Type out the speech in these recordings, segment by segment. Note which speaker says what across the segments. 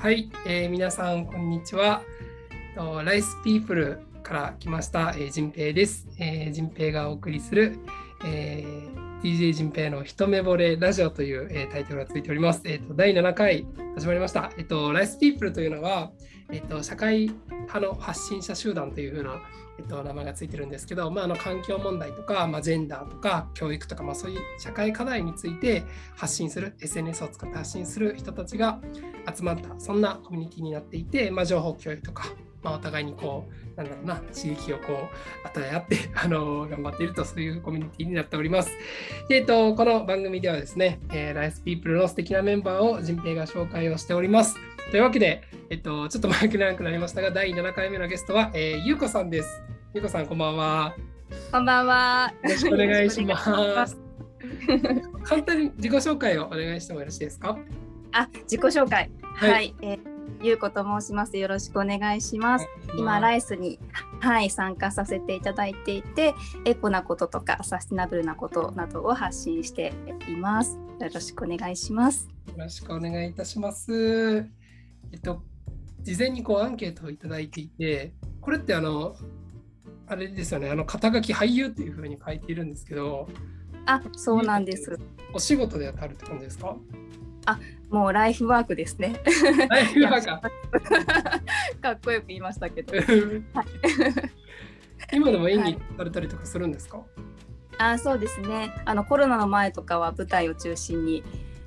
Speaker 1: はい、えー、皆さんこんにちは。とライスピープルから来ました、えー、ジンペイです。えー、ジンペイがお送りする、えー、DJ ジンペイの一目惚れラジオという、えー、タイトルがついております。えっ、ー、と第7回始まりました。えっ、ー、とライスピープルというのは、えっ、ー、と社会派の発信者集団というふうなえっと、名前がついてるんですけど、まあ、あの環境問題とか、まあ、ジェンダーとか教育とか、まあ、そういう社会課題について発信する SNS を使って発信する人たちが集まったそんなコミュニティになっていて、まあ、情報共有とか、まあ、お互いにこうなんだろうな刺激をこう与え合ってあの頑張っているとそういうコミュニティになっております。でえっと、この番組ではですね、えー、ライスピープルの素敵なメンバーを仁平が紹介をしております。というわけで、えっと、ちょっと前く長くなりましたが、第7回目のゲストは、えー、ゆうこさんです。ゆうこさん、こんばんは。
Speaker 2: こんばんは。
Speaker 1: よろしくお願いします。簡単に自己紹介をお願いしてもよろしいですか？
Speaker 2: あ、自己紹介。はい、はい、えー、ゆうこと申します。よろしくお願いします。今ライスにはい参加させていただいていて、エコなこととかサステナブルなことなどを発信しています。よろしくお願いします。
Speaker 1: よろしくお願いいたします。えっと事前にこうアンケートをいただいていて、これってあのあれですよね、あの肩書き俳優っていうふうに書いているんですけど、
Speaker 2: あ、そうなんです。
Speaker 1: お仕事で当たるって感じですか？
Speaker 2: あ、もうライフワークですね。
Speaker 1: ライフワーク
Speaker 2: かっこよく言いましたけど。
Speaker 1: 今でも演技されたりとかするんですか、はい、
Speaker 2: あ、そうですね。あのコロナの前とかは舞台を中心に。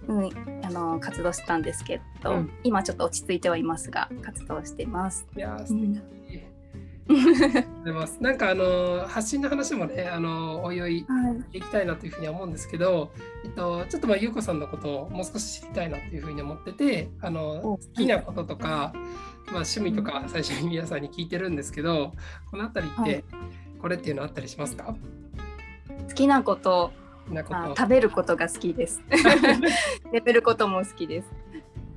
Speaker 2: うん、あの活動したんですけど、うん、今ちょっと落ち着いてはいますが活動しています。
Speaker 1: いや素敵、うんなんかあの発信の話もねあのおいおいい。きたいなというふうには思うんですけど、はい、えっと、ちょっとまあ優子さんのことをもう少し知りたいなというふうに思っててあの好きなこととか、まあ、趣味とか最初に皆さんに聞いてるんですけどこの辺りってこれっていうのあったりしますか、
Speaker 2: 好きなこと。食べることが好きです。寝ることも好きです。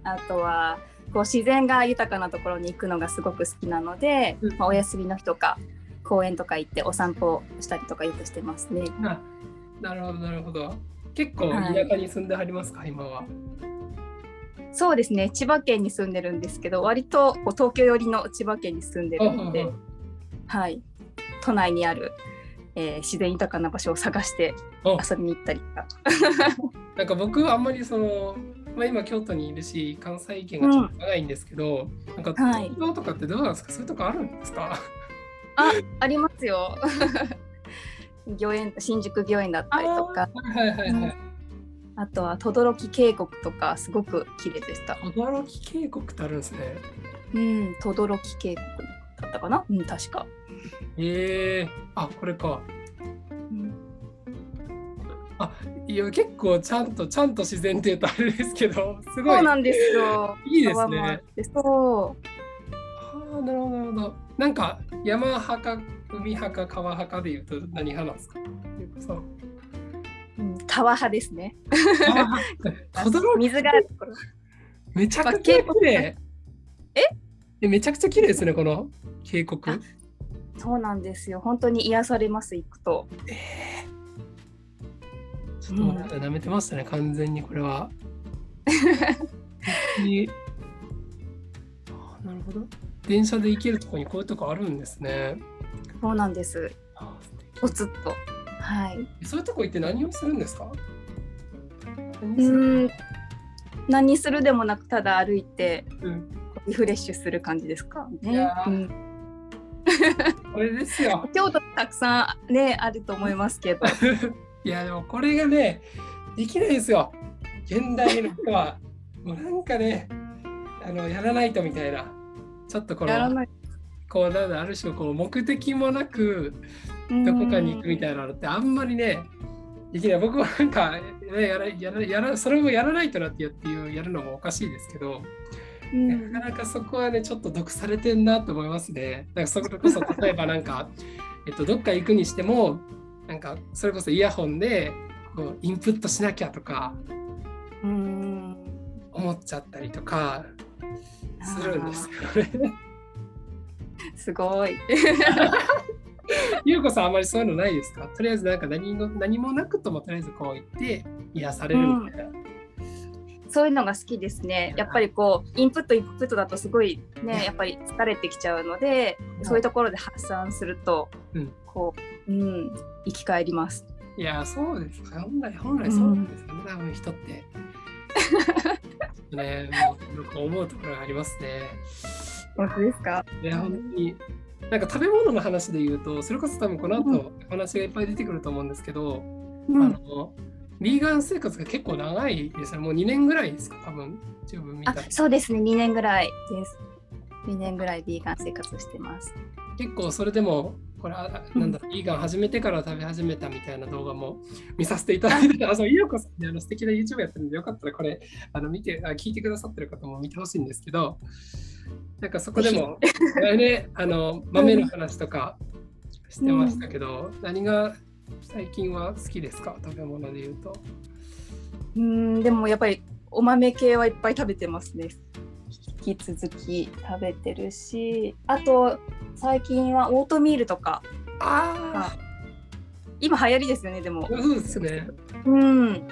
Speaker 2: あとはこう自然が豊かなところに行くのがすごく好きなので、うん、まあ、お休みの日とか公園とか行ってお散歩したりとかよくしてますね。
Speaker 1: なるほどなるほど。結構田舎に住んではりますか、はい、今は？
Speaker 2: そうですね千葉県に住んでるんですけど割とこう東京寄りの千葉県に住んでるので、はい、都内にある、えー、自然豊かな場所を探して遊びに行ったりとか。
Speaker 1: なんか僕あんまりそのまあ、今京都にいるし関西圏がちょっと長いんですけど、うん、なんか東京とかってどうなんですか、はい、そういうとこあるんですか？
Speaker 2: あありますよ。御苑新宿御苑だったりとか。
Speaker 1: はいはいはい、
Speaker 2: あとは轟渓谷とかすごく綺麗でした。
Speaker 1: 轟渓谷ってあるんですね。
Speaker 2: うん轟渓谷だったかな？うん確か。
Speaker 1: ええー、あこれか。あいや結構ちゃんとちゃんと自然って言うとあれですけどすごい。
Speaker 2: そうなんですよ。
Speaker 1: いいですね。
Speaker 2: そう。
Speaker 1: はあなるほどなるほど。なんか山派か海派か川派かで言うと何派なんですか？そう
Speaker 2: うん、川派ですね。水が
Speaker 1: めちゃくちゃ綺麗。え？めちゃくちゃ綺麗ですね、この渓谷。
Speaker 2: そうなんですよ。本当に癒されます、行くと。
Speaker 1: えーちょっとまだ舐めてましたね、うん、完全にこれは。あなるほど。電車で行けるとこにこういうとこあるんですね。
Speaker 2: そうなんです。おつっと。はい。
Speaker 1: そういうとこ行って何をするんですか？
Speaker 2: うん何するでもなくただ歩いて、うん、リフレッシュする感じですか？ね。うん、
Speaker 1: これですよ。
Speaker 2: 京都たくさんねあると思いますけど。
Speaker 1: いやでもこれがねできないですよ。現代の人は。もうなんかねあのやらないとみたいな。ちょっとこのこうなんだある種こう目的もなくどこかに行くみたいなのってあんまりねできない。僕はなんか、ね、やらやらやらそれをやらないとなってやっていうやるのもおかしいですけど、うん、なかなかそこはねちょっと毒されてんなと思いますね。だからそれこそ例えばなんか、えっと、どっか行くにしてもなんかそれこそイヤホンでこうインプットしなきゃとか思っちゃったりとかするんですよね。
Speaker 2: すごい。
Speaker 1: ゆうこさんあんまりそういうのないですか？とりあえずなんか何の何もなくともとりあえずこう言って癒されるみたいな。うん、
Speaker 2: そういうのが好きですね。やっぱりこうインプットインプットだとすごいねやっぱり疲れてきちゃうので、そういうところで発散すると、うん、こううん。生き返ります。
Speaker 1: いやそうです。本来本来そうなんですよね、うん、多分人って。ねもう思うところがありますね。
Speaker 2: 本当ですか？
Speaker 1: いや本当に。なんか食べ物の話で言うとそれこそ多分この後お話がいっぱい出てくると思うんですけど、うん、あのビーガン生活が結構長いですねもう2年ぐらいですか？多分。十分見た
Speaker 2: そうですね。2年ぐらいです。2年ぐらいビーガン生活してます
Speaker 1: 結構それでもこれなんだビーガン始めてから食べ始めたみたいな動画も 見させていただいて、あ、そう、ゆうこさんにあの素敵な YouTube やってるんで、よかったらこれ、あの見てあ、聞いてくださってる方も見てほしいんですけど、なんかそこでも、ね、あの豆の話とかしてましたけど、うん、何が最近は好きですか？食べ物で言うと。
Speaker 2: うんでもやっぱりお豆系はいっぱい食べてますね。引き続き食べてるしあと最近はオートミールとか
Speaker 1: あ
Speaker 2: 今流行りですよねでも。
Speaker 1: そうですね。
Speaker 2: うん。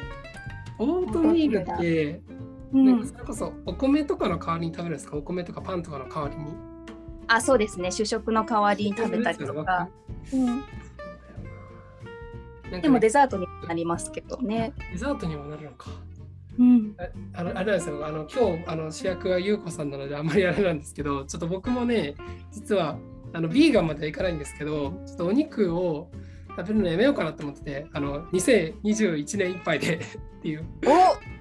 Speaker 1: オートミールってうん、それこそお米とかの代わりに食べるんですか？お米とかパンとかの代わりに？
Speaker 2: あそうですね主食の代わりに食べたりとか。うん、でもデザートになりますけどね。
Speaker 1: デザートにもなるのか。
Speaker 2: うん、
Speaker 1: あのあれなんですよ。あの今日あの主役は優子さんなのであんまりあれなんですけどちょっと僕もね実はあのビーガンまではいかないんですけどちょっとお肉を食べるのやめようかなと思っててあの2021年いっぱいで っていう。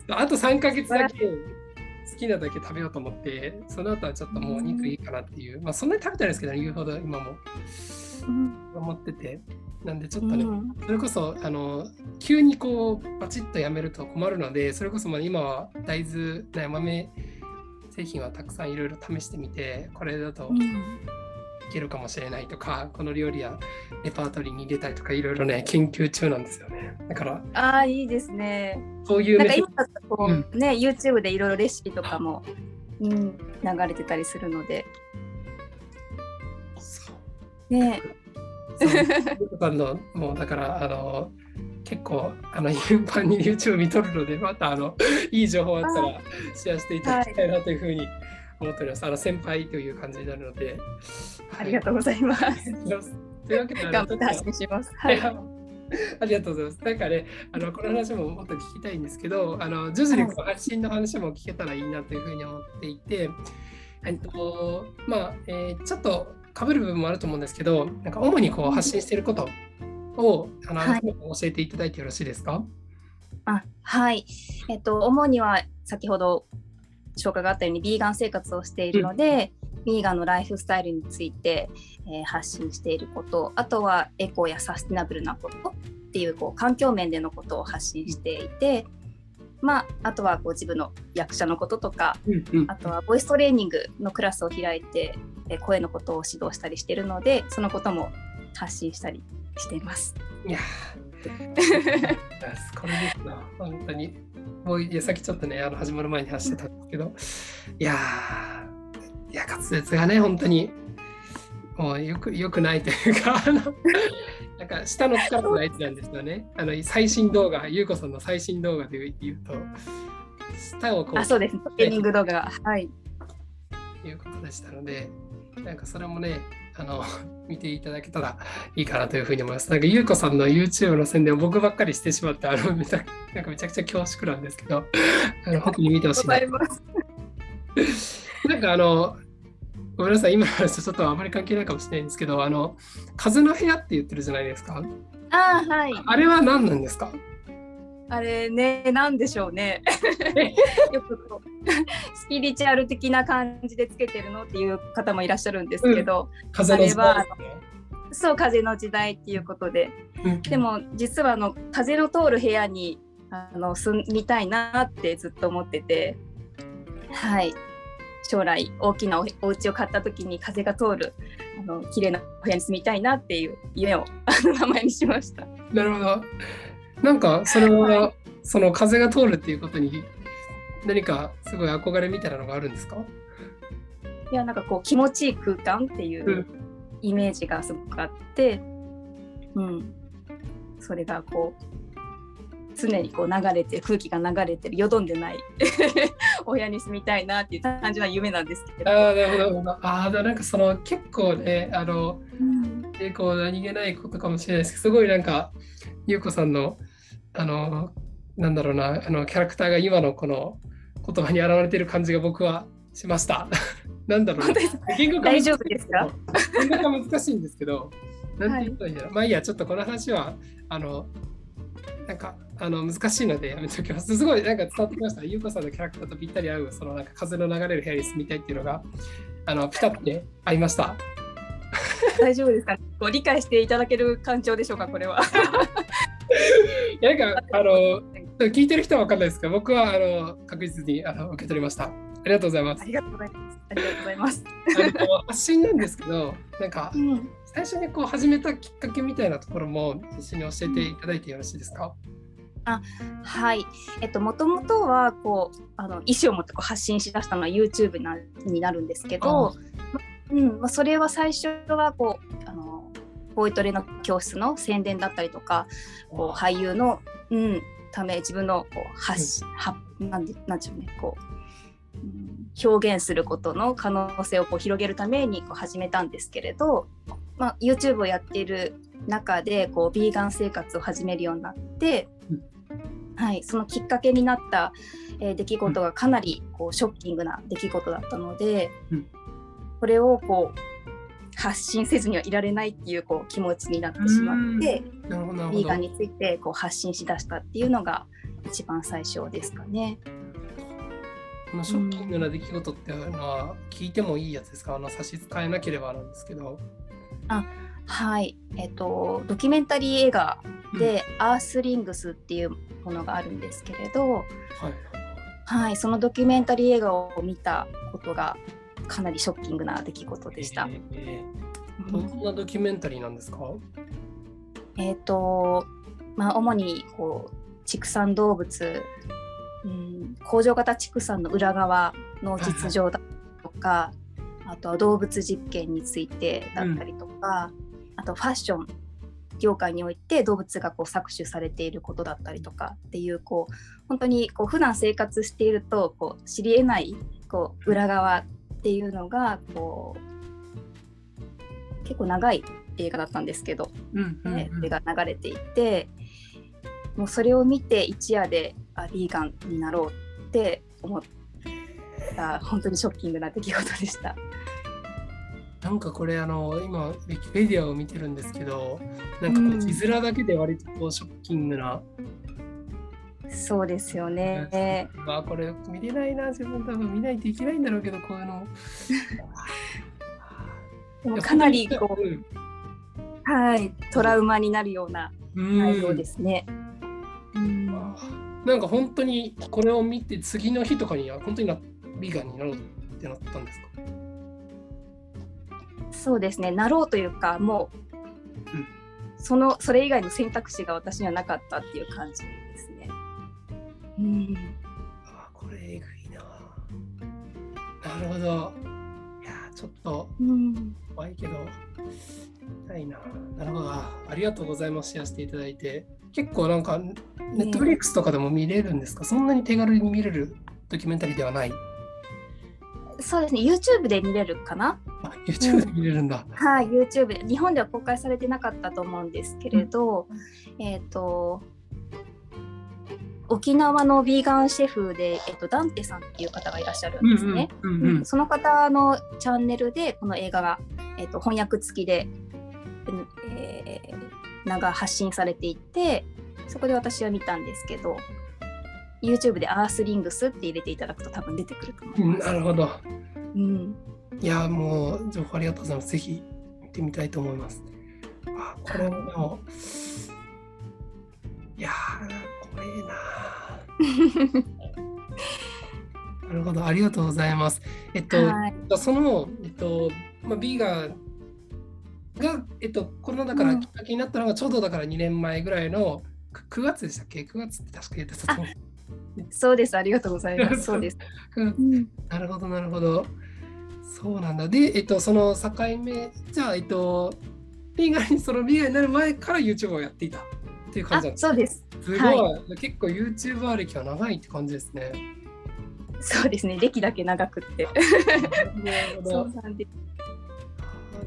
Speaker 1: あと3ヶ月だけ好きなだけ食べようと思ってその後はちょっともうお肉いいかなっていう、まあそんなに食べてないですけど、ね、言うほど今も。思っててなんでちょっとね、それこそあの急にこうバチッとやめると困るのでそれこそまあ今は大豆豆製品はたくさんいろいろ試してみてこれだとけるかもしれないとかこの料理やレパートリーに入れたりとかいろいろね研究中なんですよね。だから
Speaker 2: ああいいですね。
Speaker 1: そういう
Speaker 2: なんか今こう、うん、ね YouTube でいろいろレシピとかも、うん、流れてたりするので。ね
Speaker 1: さんのもうだからあの結構あの頻繁に YouTube 見とるのでまたあの いい情報あったらシェアしていただきたいなというふうに思っております。あの先輩という感じになるので。
Speaker 2: ありがとうございます。
Speaker 1: というわけで、
Speaker 2: 頑張って発信します。はい。
Speaker 1: ありがとうございます。なんかね、あのこの話ももっと聞きたいんですけど、あのジョズリックの発信の話も聞けたらいいなというふうに思っていて、えっとまあ、えー、ちょっとかぶる部分もあると思うんですけど、なんか主にこう発信していることを、あの、はい、教えていただいてよろしいですか？
Speaker 2: あはい、えっと主には先ほど紹介があったようにビーガン生活をしているので、うん、ビーガンのライフスタイルについて、えー、発信していることあとはエコやサステナブルなことっていうこう環境面でのことを発信していて、まあ、あとはこう自分の役者のこととか、うんうん、あとはボイストレーニングのクラスを開いて、えー、声のことを指導したりしているのでそのことも発信したりしています。
Speaker 1: いや これですな本当に。もういやさっきちょっとねあの始まる前に話してたんですけどいやいや滑舌がね本当にもうよくよくないというか あのなんか下の力のやつなんですよね。あの最新動画ゆうこさんの最新動画で言うと
Speaker 2: 下をこうあそうです。トレーニング動画はい。
Speaker 1: いうことでしたのでなんかそれもねあの 見ていただけたらいいかなというふうに思います。なんか、ゆうこさんの YouTube の宣伝を僕ばっかりしてしまって、あのめちゃなんかめちゃくちゃ恐縮なんですけど、あの本当に見てほしいな。なんかあの、ごめんなさい、今の話とちょっとあまり関係ないかもしれないんですけど、あの、風の部屋って言ってるじゃないですか。
Speaker 2: あはい。
Speaker 1: あれは何なんですか？
Speaker 2: あれね、なんでしょうね。よくこうスピリチュアル的な感じでつけてるのっていう方もいらっしゃるんですけど、
Speaker 1: うん、風の時代。
Speaker 2: そう風の時代っていうことで、うん、でも実はあの風の通る部屋にあの住みたいなってずっと思ってて。はい将来大きなおお家を買った時に風が通るあの綺麗な部屋に住みたいなっていう夢を名前にしました。
Speaker 1: なるほど。なんかそれは、その風が通るっていうことに何かすごい憧れみたいなのがあるんですか？
Speaker 2: いやなんかこう気持ちいい空間っていうイメージがすごくあって、うん、それがこう常にこう流れてる空気が流れてるよどんでないお部屋に住みたいなっていう単純な夢なんですけど。
Speaker 1: ああなるほど。ああなんかその結構ねあの、うん、結構何気ないことかもしれないですけどすごいなんか優子さんのあのなんだろうなあのキャラクターが今のこの言葉に表れてる感じが僕はしました。なんだろう。
Speaker 2: 言語化大丈夫ですか？
Speaker 1: 言語化難しいんですけど、なんて言ったらいいんだろう。はい、まあいいや、ちょっとこの話は、あの、なんかあの難しいのでやめておきます。すごいなんか伝わってきました。ゆうこさんのキャラクターとぴったり合う、そのなんか風の流れる部屋に住みたいっていうのが、あのピタッて合いました。
Speaker 2: 大丈夫ですか？こう理解していただける感情でしょうか、これは。
Speaker 1: なんか、あの、聞いてる人は分かんないですけど、僕はあの確実にあの受け取りました。ありがとうございます。
Speaker 2: ありがとうございます。ありがとうございます。
Speaker 1: あの発信なんですけど、なんか、うん、最初にこう始めたきっかけみたいなところも一緒に教えていただいてよろしいですか、
Speaker 2: あはい、えっと、もともとはこうあの意思を持ってこう発信しだしたのは YouTube なになるんですけど、うんまあ、それは最初はこうあのボイトレの教室の宣伝だったりとかこう俳優の、うん、ため自分のこう発信、うん、なんでなんちゅうねこう、うん、表現することの可能性をこう広げるためにこう始めたんですけれど、まあ、YouTube をやっている中でこうビーガン生活を始めるようになって、うん、はい、そのきっかけになった、えー、出来事がかなりこうショッキングな出来事だったので、うん、これをこう発信せずにはいられないっていうこう気持ちになってしまってビーガンについてこう発信しだしたっていうのが一番最初ですかね。
Speaker 1: このショッキングな出来事っていうのは聞いてもいいやつですか、あの差し支えなければなんですけど。
Speaker 2: あはい。えっとドキュメンタリー映画で「アースリングス」っていうものがあるんですけれど、はい、はい、そのドキュメンタリー映画を見たことがかなりショッキングな出来事でした。え
Speaker 1: ー、どんなドキュメンタリーなんですか、
Speaker 2: えっ、ー、とまあ主にこう畜産動物、うん、工場型畜産の裏側の実情だとか、あとは動物実験についてだったりとか、うん、あとファッション業界において動物がこう搾取されていることだったりとかっていうこう本当にこう普段生活しているとこう知りえないこう裏側っていうのがこう結構長い映画だったんですけど、うんうんうん、それが流れていてもうそれを見て一夜であビーガンになろうって思った本当にショッキングな出来事でした。
Speaker 1: なんかこれあの今ウィキペディアを見てるんですけどなんかこう字面だけで割とこうショッキングな
Speaker 2: そうですよね。
Speaker 1: まあこれ見れないな自分多分見ないといけないんだろうけどこういうの。
Speaker 2: でもかなりこう、うん、はいトラウマになるような内容ですね。
Speaker 1: うんなんか本当にこれを見て次の日とかには本当になビーガンになろうってなったんですか？
Speaker 2: そうですね。なろうというかもう、うん、そのそれ以外の選択肢が私にはなかったっていう感じ
Speaker 1: うん、あこれえぐいな。なるほど。いやちょっと怖いけど、痛いな。なるほど。ありがとうございます。シェアしていただいて。結構なんかネットフリックスとかでも見れるんですか、そんなに手軽に見れるドキュメンタリーではない？
Speaker 2: そうですね。YouTube で見れるかな？
Speaker 1: あ YouTube で見れるんだ、
Speaker 2: うん、はい YouTube で日本では公開されてなかったと思うんですけれど、うん、えっ、ー、と沖縄のヴィーガンシェフで、えっと、ダンテさんっていう方がいらっしゃるんですね。その方のチャンネルでこの映画が、えっと、翻訳付きで、えー、名が発信されていてそこで私は見たんですけど YouTube でアースリングスって入れていただくと多分出てくると思い
Speaker 1: ます。なるほど。うん、いやもう情報ありがとうございます。ぜひ見てみたいと思います。あこれもいや怖いな。なるほど、ありがとうございます。えっと、はい、その、えっと、まあ、ビーガンが、えっと、コロナだからきっかけになったのが、ちょうどだから2年前ぐらいの9月でしたっけ ?9 月って確か言ってた。
Speaker 2: そうです、ありがとうございます。そうです。
Speaker 1: なるほど、なるほど。そうなんだ。で、えっと、その境目、じゃあ、えっと、ビーガンに、そのビーガンになる前から YouTube をやっていた。っていう感じなん
Speaker 2: ですそうです。
Speaker 1: すごい、はい、結構 YouTuber 歴は長いって感じですね。
Speaker 2: そうですね、歴だけ長くって。
Speaker 1: そうなんです。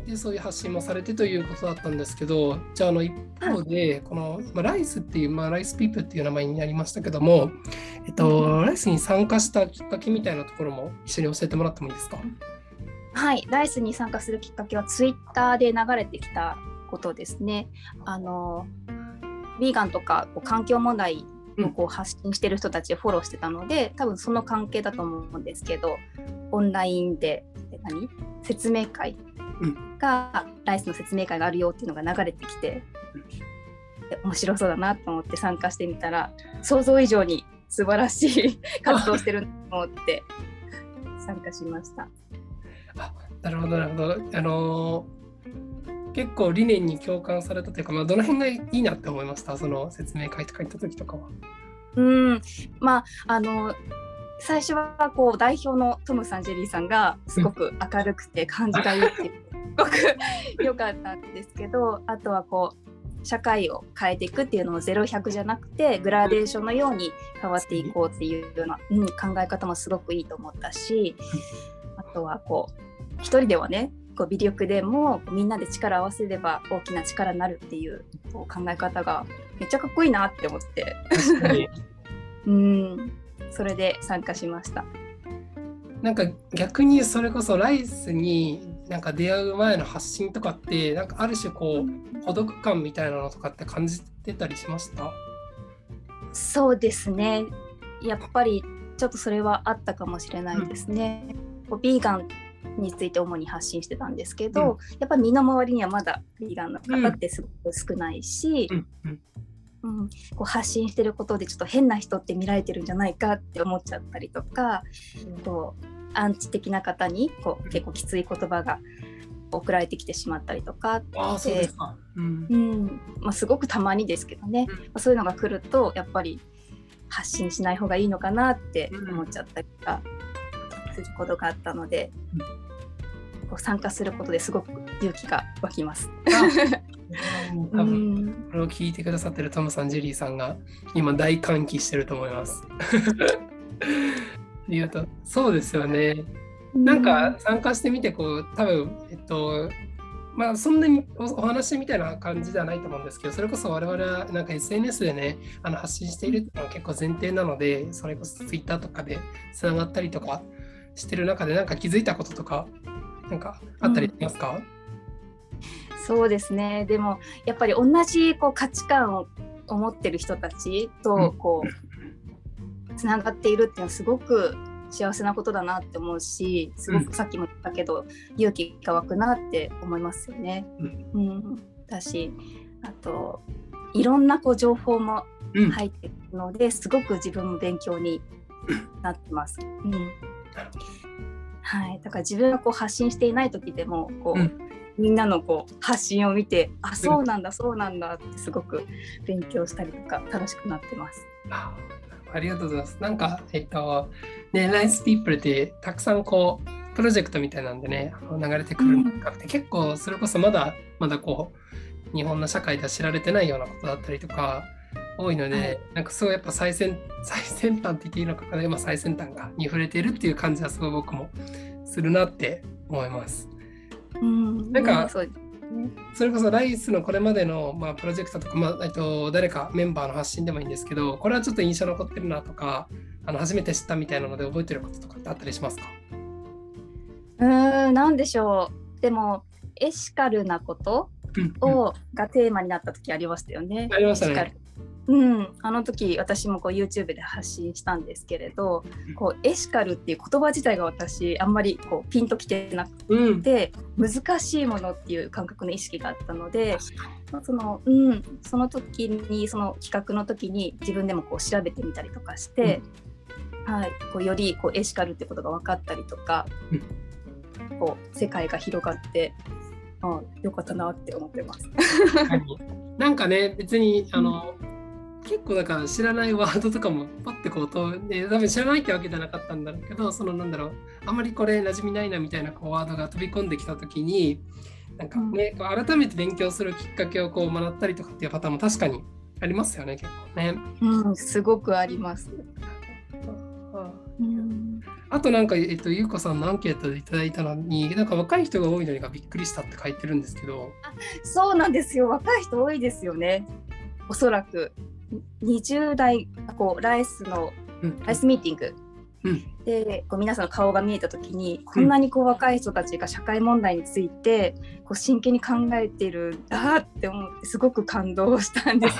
Speaker 1: でそういう発信もされてということだったんですけどじゃああの一方でこの、まあ、ライスっていう、まあ、ライスピープっていう名前になりましたけども、えっと、ライスに参加したきっかけみたいなところも一緒に教えてもらってもいいですか？
Speaker 2: はいライスに参加するきっかけはツイッターで流れてきたことですね。あのヴィーガンとかこう環境問題をこう発信してる人たちをフォローしてたので、多分その関係だと思うんですけどオンラインで何？説明会が、ライスの説明会があるよっていうのが流れてきて、面白そうだなと思って参加してみたら想像以上に素晴らしい活動してると思って参加しました。
Speaker 1: あなるほどなるほど。あのー、結構理念に共感されたというか、まあ、どの辺がいいなって思いました？その説明会とか行った時とかは。
Speaker 2: うんまああの最初はこう代表のトムさんジェリーさんがすごく明るくて感じがいいっていうごく良かったんですけどあとはこう社会を変えていくっていうのを0100じゃなくてグラデーションのように変わっていこうっていうような、うん、考え方もすごくいいと思ったしあとはこう一人ではねこう微力でもみんなで力を合わせれば大きな力になるっていうこう考え方がめっちゃかっこいいなって思って。うん。それで参加しました。
Speaker 1: なんか逆にそれこそライスになんか出会う前の発信とかってなんかある種こう孤独感みたいなのとかって感じてたりしました？
Speaker 2: そうですね。やっぱりちょっとそれはあったかもしれないですね。うん、ビーガンについて主に発信してたんですけど、うん、やっぱり身の回りにはまだビーガンの方ってすごく少ないし、うん、うん、こう発信してることでちょっと変な人って見られてるんじゃないかって思っちゃったりとか、こうアンチ的な方にこう結構きつい言葉が送られてきてしまったりとか。
Speaker 1: あそうですか、
Speaker 2: うん。うん。まあ、すごくたまにですけどね、まあ、そういうのが来るとやっぱり発信しない方がいいのかなって思っちゃったりとかすることがあったので、こう参加することですごく勇気が湧きます。
Speaker 1: 多分これを聞いてくださってるトムさんジェリーさんが今大歓喜してると思います。言うとそうですよね。なんか参加してみてこう多分えっとまあそんなにお話みたいな感じではないと思うんですけどそれこそ我々はなんか SNS でねあの発信しているっていうのは結構前提なのでそれこそ Twitter とかでつながったりとかしてる中でなんか気づいたこととかなんかあったりしますか、うん、
Speaker 2: そうですね。でもやっぱり同じこう価値観を持ってる人たちとこう、うんつながっているっていうのはすごく幸せなことだなって思うしすごくさっきも言ったけど、うん、勇気が湧くなって思いますよね。うん、うん、だしあといろんなこう情報も入ってるので、うん、すごく自分も勉強になってます。うんはい、だから自分がこう発信していない時でもこう、みんなのこう発信を見てあそうなんだそうなんだってすごく勉強したりとか楽しくなってます。
Speaker 1: ありがとうございます。なんか、えっと、ね、ナイスピープルってたくさんこう、プロジェクトみたいなんでね、流れてくるのがって、結構それこそまだまだこう、日本の社会では知られてないようなことだったりとか、多いので、はい、なんかそうやっぱ最先 最先端って言っていいのかまあ、最先端がに触れているっていう感じはすごい僕もするなって思います。
Speaker 2: うん、
Speaker 1: なんか、それこそライスのこれまでの、まあ、プロジェクトとか、まあ、えっと、誰かメンバーの発信でもいいんですけど、これはちょっと印象残ってるなとか、あの初めて知ったみたいなので覚えてることとかってあったりしますか？
Speaker 2: うん、なんでしょう。でも、エシカルなことを、がテーマになった時ありましたよね。
Speaker 1: ありましたね。
Speaker 2: うん、あの時私もこう YouTube で発信したんですけれどこうエシカルっていう言葉自体が私あんまりこうピンときてなくて、うん、難しいものっていう感覚の意識があったのでその,、うん、その時にその企画の時に自分でもこう調べてみたりとかして、うん、はい、こうよりこうエシカルってことが分かったりとか、うん、こう世界が広がってあよかったなって思ってます。
Speaker 1: なんかね別にあの、結構だから知らないワードとかもパッてこうとで多分知らないってわけじゃなかったんだろうけどそのなんだろうあまりこれ馴染みないなみたいなこうワードが飛び込んできた時になんかね、うん、改めて勉強するきっかけをこう学ったりとかっていうパターンも確かにありますよね結構ね。
Speaker 2: うん、すごくあります。
Speaker 1: あとなんか、えっと、ゆうこさんのアンケートでいただいたのに、なんか若い人が多いのがびっくりしたって書いてるんですけど。
Speaker 2: そうなんですよ。若い人多いですよね。おそらく。20代、こう、ライスの、ライスミーティング。うん、でこう皆さんの顔が見えた時にこんなにこう若い人たちが社会問題についてこう真剣に考えているんだって思ってすごく感動したんです。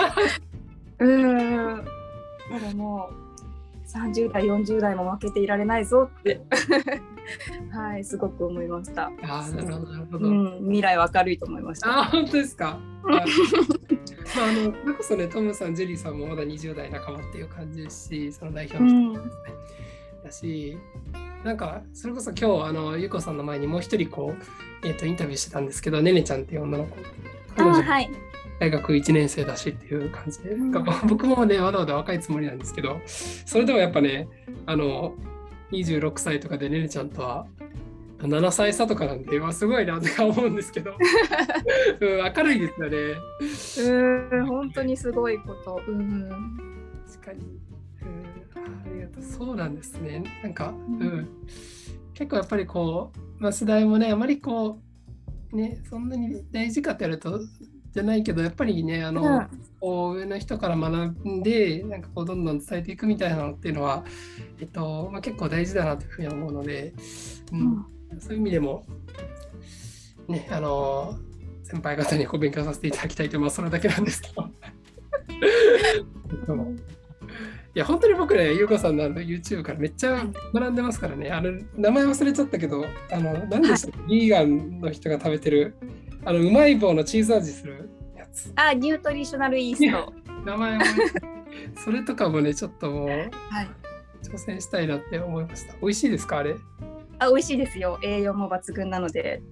Speaker 2: うんだからもう30代40代も負けていられないぞって。はいすごく思いました。
Speaker 1: あなるほどなるほど、
Speaker 2: うん、未来は明るいと思いました。
Speaker 1: あ本当ですか？まあ、あのそれこそねトムさんジェリーさんもまだ20代半ばっていう感じですしその代表の人ですね、うん、だしなんかそれこそ今日あのゆうこさんの前にもう一人こう、えーと、インタビューしてたんですけどねねちゃんっていう女の子。
Speaker 2: あはい
Speaker 1: 大学1年生だしっていう感じ。で、うん、僕もねまだまだ若いつもりなんですけどそれでもやっぱねあの26歳とかでねねちゃんとは7歳差とかなんで、まあ、すごいなとか思うんですけど、うん、明るいです
Speaker 2: よね。うん本当にすごいこと。うん、
Speaker 1: 確かに、うん。ありがとう。そうなんですね。なんか、うん、結構やっぱりこう、まあ、世代もねあまりこうねそんなに大事かってやるとじゃないけどやっぱりねあの、うん、こう上の人から学んでなんかこうどんどん伝えていくみたいなのっていうのは、えっとまあ、結構大事だなというふうに思うので、うん、うん、そういう意味でもねあの先輩方にこう勉強させていただきたいとまあそれだけなんですけど。いや本当に僕ね、ゆうこさんの YouTube からめっちゃ学んでますからね。あの名前忘れちゃったけど、あの何でしたっけ、ビーガンの人が食べてるあのうまい棒のチーズ味する？やつ。
Speaker 2: あ、ニュートリショナルイースト。
Speaker 1: 名前も、それとかもね、ちょっともう、はい、挑戦したいなって思いました。美味しいですか、あれ？
Speaker 2: あ、美味しいですよ。栄養も抜群なので、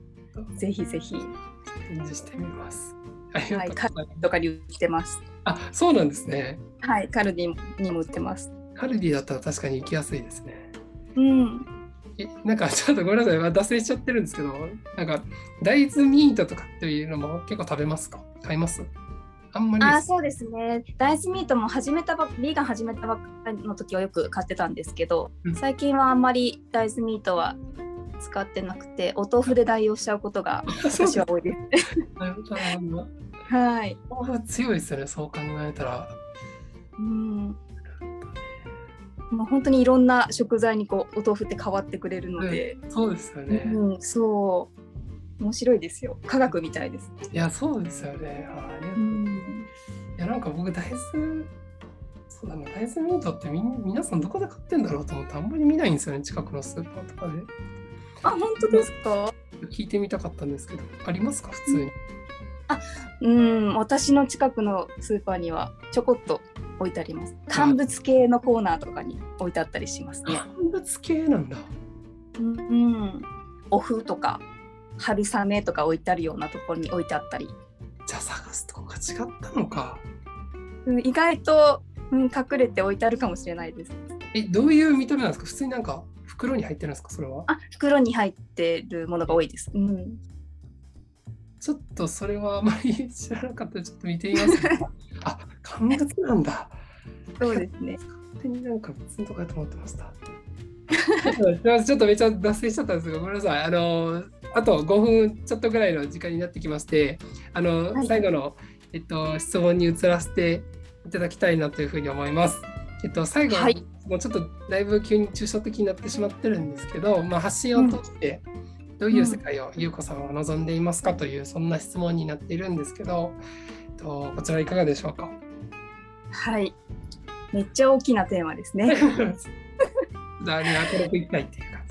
Speaker 2: ぜひぜひ。チ
Speaker 1: ャレンジしてみます。
Speaker 2: はい、カルディとかに売ってます。
Speaker 1: あ、そうなんですね。
Speaker 2: はい、カルディにも売ってます。
Speaker 1: カルディだったら確かに行きやすいですね。
Speaker 2: うん。
Speaker 1: なんかちょっとごめんなさい、脱線しちゃってるんですけど、なんか大豆ミートとかっていうのも結構食べますか？買います？
Speaker 2: あんまりあそうですね。大豆ミートも始めたばビーガン始めたばっかりの時はよく買ってたんですけど、うん、最近はあんまり大豆ミートは使ってなくて、お豆腐で代用しちゃうことが私は多いです。はい。
Speaker 1: 豆腐強いですよね、そう考えたら。
Speaker 2: うん。まあ、本当にいろんな食材にこうお豆腐って変わってくれるので、
Speaker 1: うん、そうですよね、
Speaker 2: うん、そう。面白いですよ。科学みたいです。
Speaker 1: いやそうですよね。あありがとう、うん、いやなんか僕大豆そうだな大豆ミートってみ皆さんどこで買ってんだろうと思ってあんまり見ないんですよね。近くのスーパーとかで。
Speaker 2: あ本当ですか？
Speaker 1: 聞いてみたかったんですけどありますか？普通に、
Speaker 2: あうん。私の近くのスーパーにはちょこっと置いてあります。乾物系のコーナーとかに置いてあったりしますね。
Speaker 1: 乾物系なんだ。
Speaker 2: うん、お麩とか春雨とか置いてあるようなところに置いてあったり。
Speaker 1: じゃあ探すとこが違ったのか。
Speaker 2: うん、意外と、うん、隠れて置いてあるかもしれないです。
Speaker 1: え、どういう見た目なんですか？普通になんか袋に入ってるんですか？それは？
Speaker 2: あ、袋に入ってるものが多いです。うん。
Speaker 1: ちょっとそれはあまり知らなかったらちょっと見てみます、乾物なんだ。
Speaker 2: そうですね。
Speaker 1: 勝手になんか別のとこやと思ってました。ちょっとめっちゃ脱線しちゃったんですが、ごめんなさい。あの、あと5分ちょっとぐらいの時間になってきまして、あの、はい、最後の、えっと、質問に移らせていただきたいなというふうに思います。えっと、最後、はい、もうちょっとだいぶ急に抽象的になってしまってるんですけど、まあ、発信を通して、どういう世界を優子さんは望んでいますかという、そんな質問になっているんですけど、えっと、こちらいかがでしょうか？
Speaker 2: はい。めっちゃ大きなテーマですね。
Speaker 1: 誰に明るくいきたいっていう感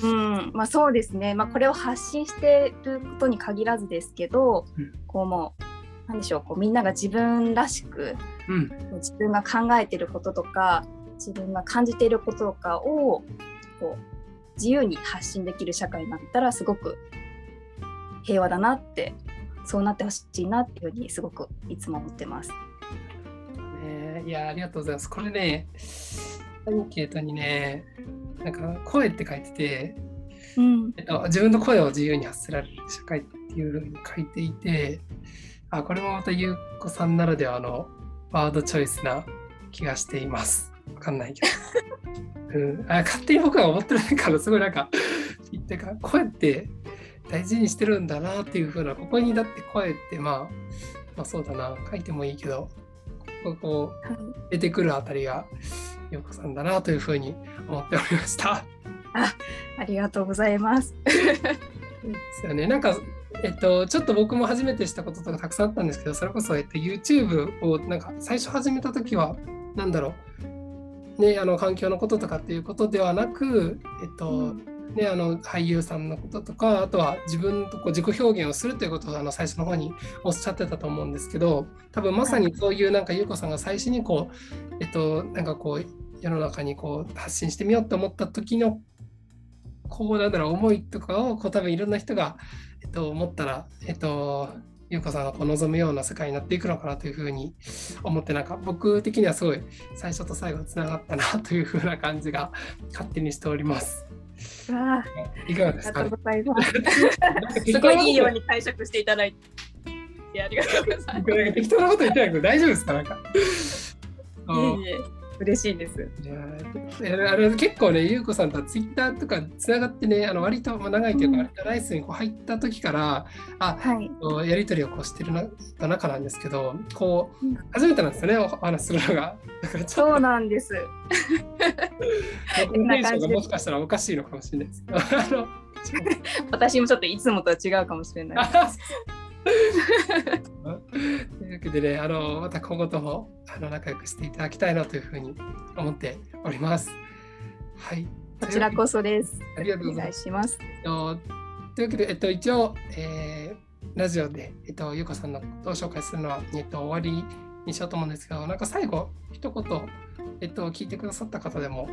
Speaker 2: じ。うんまあ、そうですね、まあ、これを発信していることに限らずですけど、うん、こうもうなんでしょうこうみんなが自分らしく、うん、自分が考えていることとか自分が感じていることとかをこう自由に発信できる社会になったらすごく平和だなってそうなってほしいなっていうふうにすごくいつも思ってます。
Speaker 1: ね、いやありがとうございます。これね、アンケートにね、なんか声って書いてて、うんえっと、自分の声を自由に発せられる社会っていうふうに書いていて、あこれもまたゆうこさんならではのワードチョイスな気がしています。わかんないけど。うん、あ勝手に僕は思ってないからすごいなんか言ってか声って大事にしてるんだなっていうふうなここにだって声ってまあまあそうだな書いてもいいけどここ出てくるあたりがよこさんだなというふうに思っておりました。
Speaker 2: あありがとうございます。
Speaker 1: ですよね。なんかえっと、ちょっと僕も初めてしたこととかたくさんあったんですけど、それこそ、えっと、YouTube をなんか最初始めた時は、何だろう、ね、あの環境のこととかっていうことではなく、えっと、ね、あの俳優さんのこととかあとは自分とこう自己表現をするということをあの最初の方におっしゃってたと思うんですけど多分まさにそういうなんか優子さんが最初にこう、えっと、なんかこう世の中にこう発信してみようと思った時のこうなんだろう思いとかをこう多分いろんな人が、えっと、思ったら、えっと、優子さんがこう望むような世界になっていくのかなというふうに思ってなんか僕的にはすごい最初と最後つながったなというふうな感じが勝手にしております。
Speaker 2: わ
Speaker 1: いかがですか、
Speaker 2: ね、すごいいいように解釈していただいてありがとうございます。
Speaker 1: 適当なこと言ってないけど大丈夫ですか？なんか。
Speaker 2: いえいえ。嬉しいです。い
Speaker 1: やあれ結構ね、ゆうこさんとツイッターとかつながってね、あの割と長いというか、うん、ライスにこう入った時から、あ、はい、やり取りをこうしてるな中なんですけど、こう、初めてなんですよね、お話するのが。
Speaker 2: そうなんです。
Speaker 1: テンションがもしかしたらおかしいのかもしれないですけど。
Speaker 2: 私もちょっといつもとは違うかもしれない。
Speaker 1: というわけでね、あのまた今後ともあの仲良くしていただきたいなというふうに思っております。はい。
Speaker 2: こちらこそです。
Speaker 1: ありがとうございます。というわけで、えっと、一応、えー、ラジオで、えっと、ゆうこさんのことを紹介するのは、えっと、終わりにしようと思うんですが、なんか最後、一言、えっと、聞いてくださった方でも、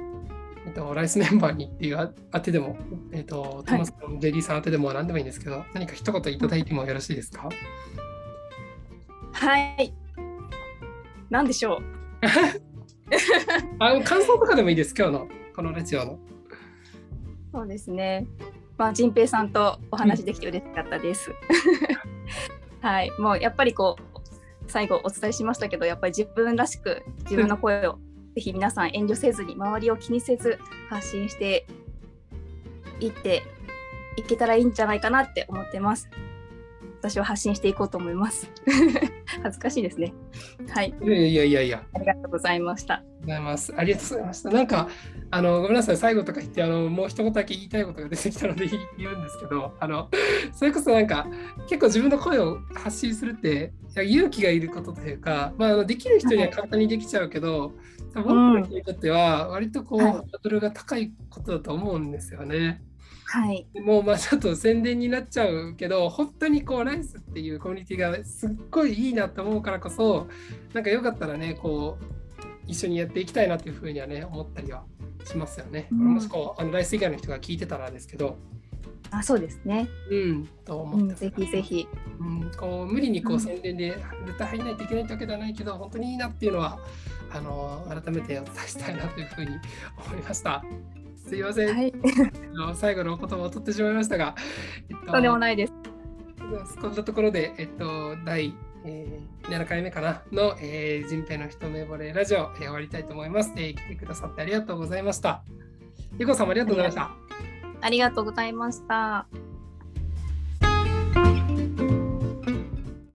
Speaker 1: えっと、ライスメンバーにっていうあてでも、えっと、トマスさん、ジェリーさんあてでも何でもいいんですけど、何か一言いただいてもよろしいですか？
Speaker 2: はい。何でしょう？
Speaker 1: あ感想とかでもいいです、今日のこのラジオの。
Speaker 2: そうですね。まあ、仁平さんとお話できて嬉しかったです。はい、もうやっぱりこう最後お伝えしましたけど、やっぱり自分らしく自分の声をぜひ皆さん遠慮せずに周りを気にせず発信していっていけたらいいんじゃないかなって思ってます。私は発信していこうと思います。恥ずかしいですね。はい。いや
Speaker 1: いやいやいや。
Speaker 2: ありがとうございました。
Speaker 1: ございます。ありがとうございました。なんか、あの、ごめんなさい、最後とか言って、あの、もう一言だけ言いたいことが出てきたので 言うんですけど、あの、それこそなんか、結構自分の声を発信するって、勇気がいることというか、まあ、できる人には簡単にできちゃうけど、僕の人にとっては、割とこう、ハードルが高いことだと思うんですよね。
Speaker 2: はい、
Speaker 1: もうまあちょっと宣伝になっちゃうけど本当にこうライスっていうコミュニティがすっごいいいなと思うからこそなんかよかったらねこう一緒にやっていきたいなというふうにはね思ったりはしますよね。うん、もしこうあのライス以外の人が聞いてたらですけど。
Speaker 2: あそうですね。
Speaker 1: うん、と思って、うん、
Speaker 2: ぜひぜひ。
Speaker 1: うん、こう無理にこう宣伝で絶対入らないといけないってわけではないけど、本当にいいなっていうのはあの改めてお伝えしたいなというふうに思いました。すいません。はい、最後のお言葉を取ってしまいましたが、
Speaker 2: えっと、とんでもないです。
Speaker 1: こんなところで、えっと、第、えー、7回目かなの、えー、人平の一目惚れラジオ、えー、終わりたいと思います、えー。来てくださってありがとうございました。ゆこさんもありがとうございました。
Speaker 2: ありがとうございました。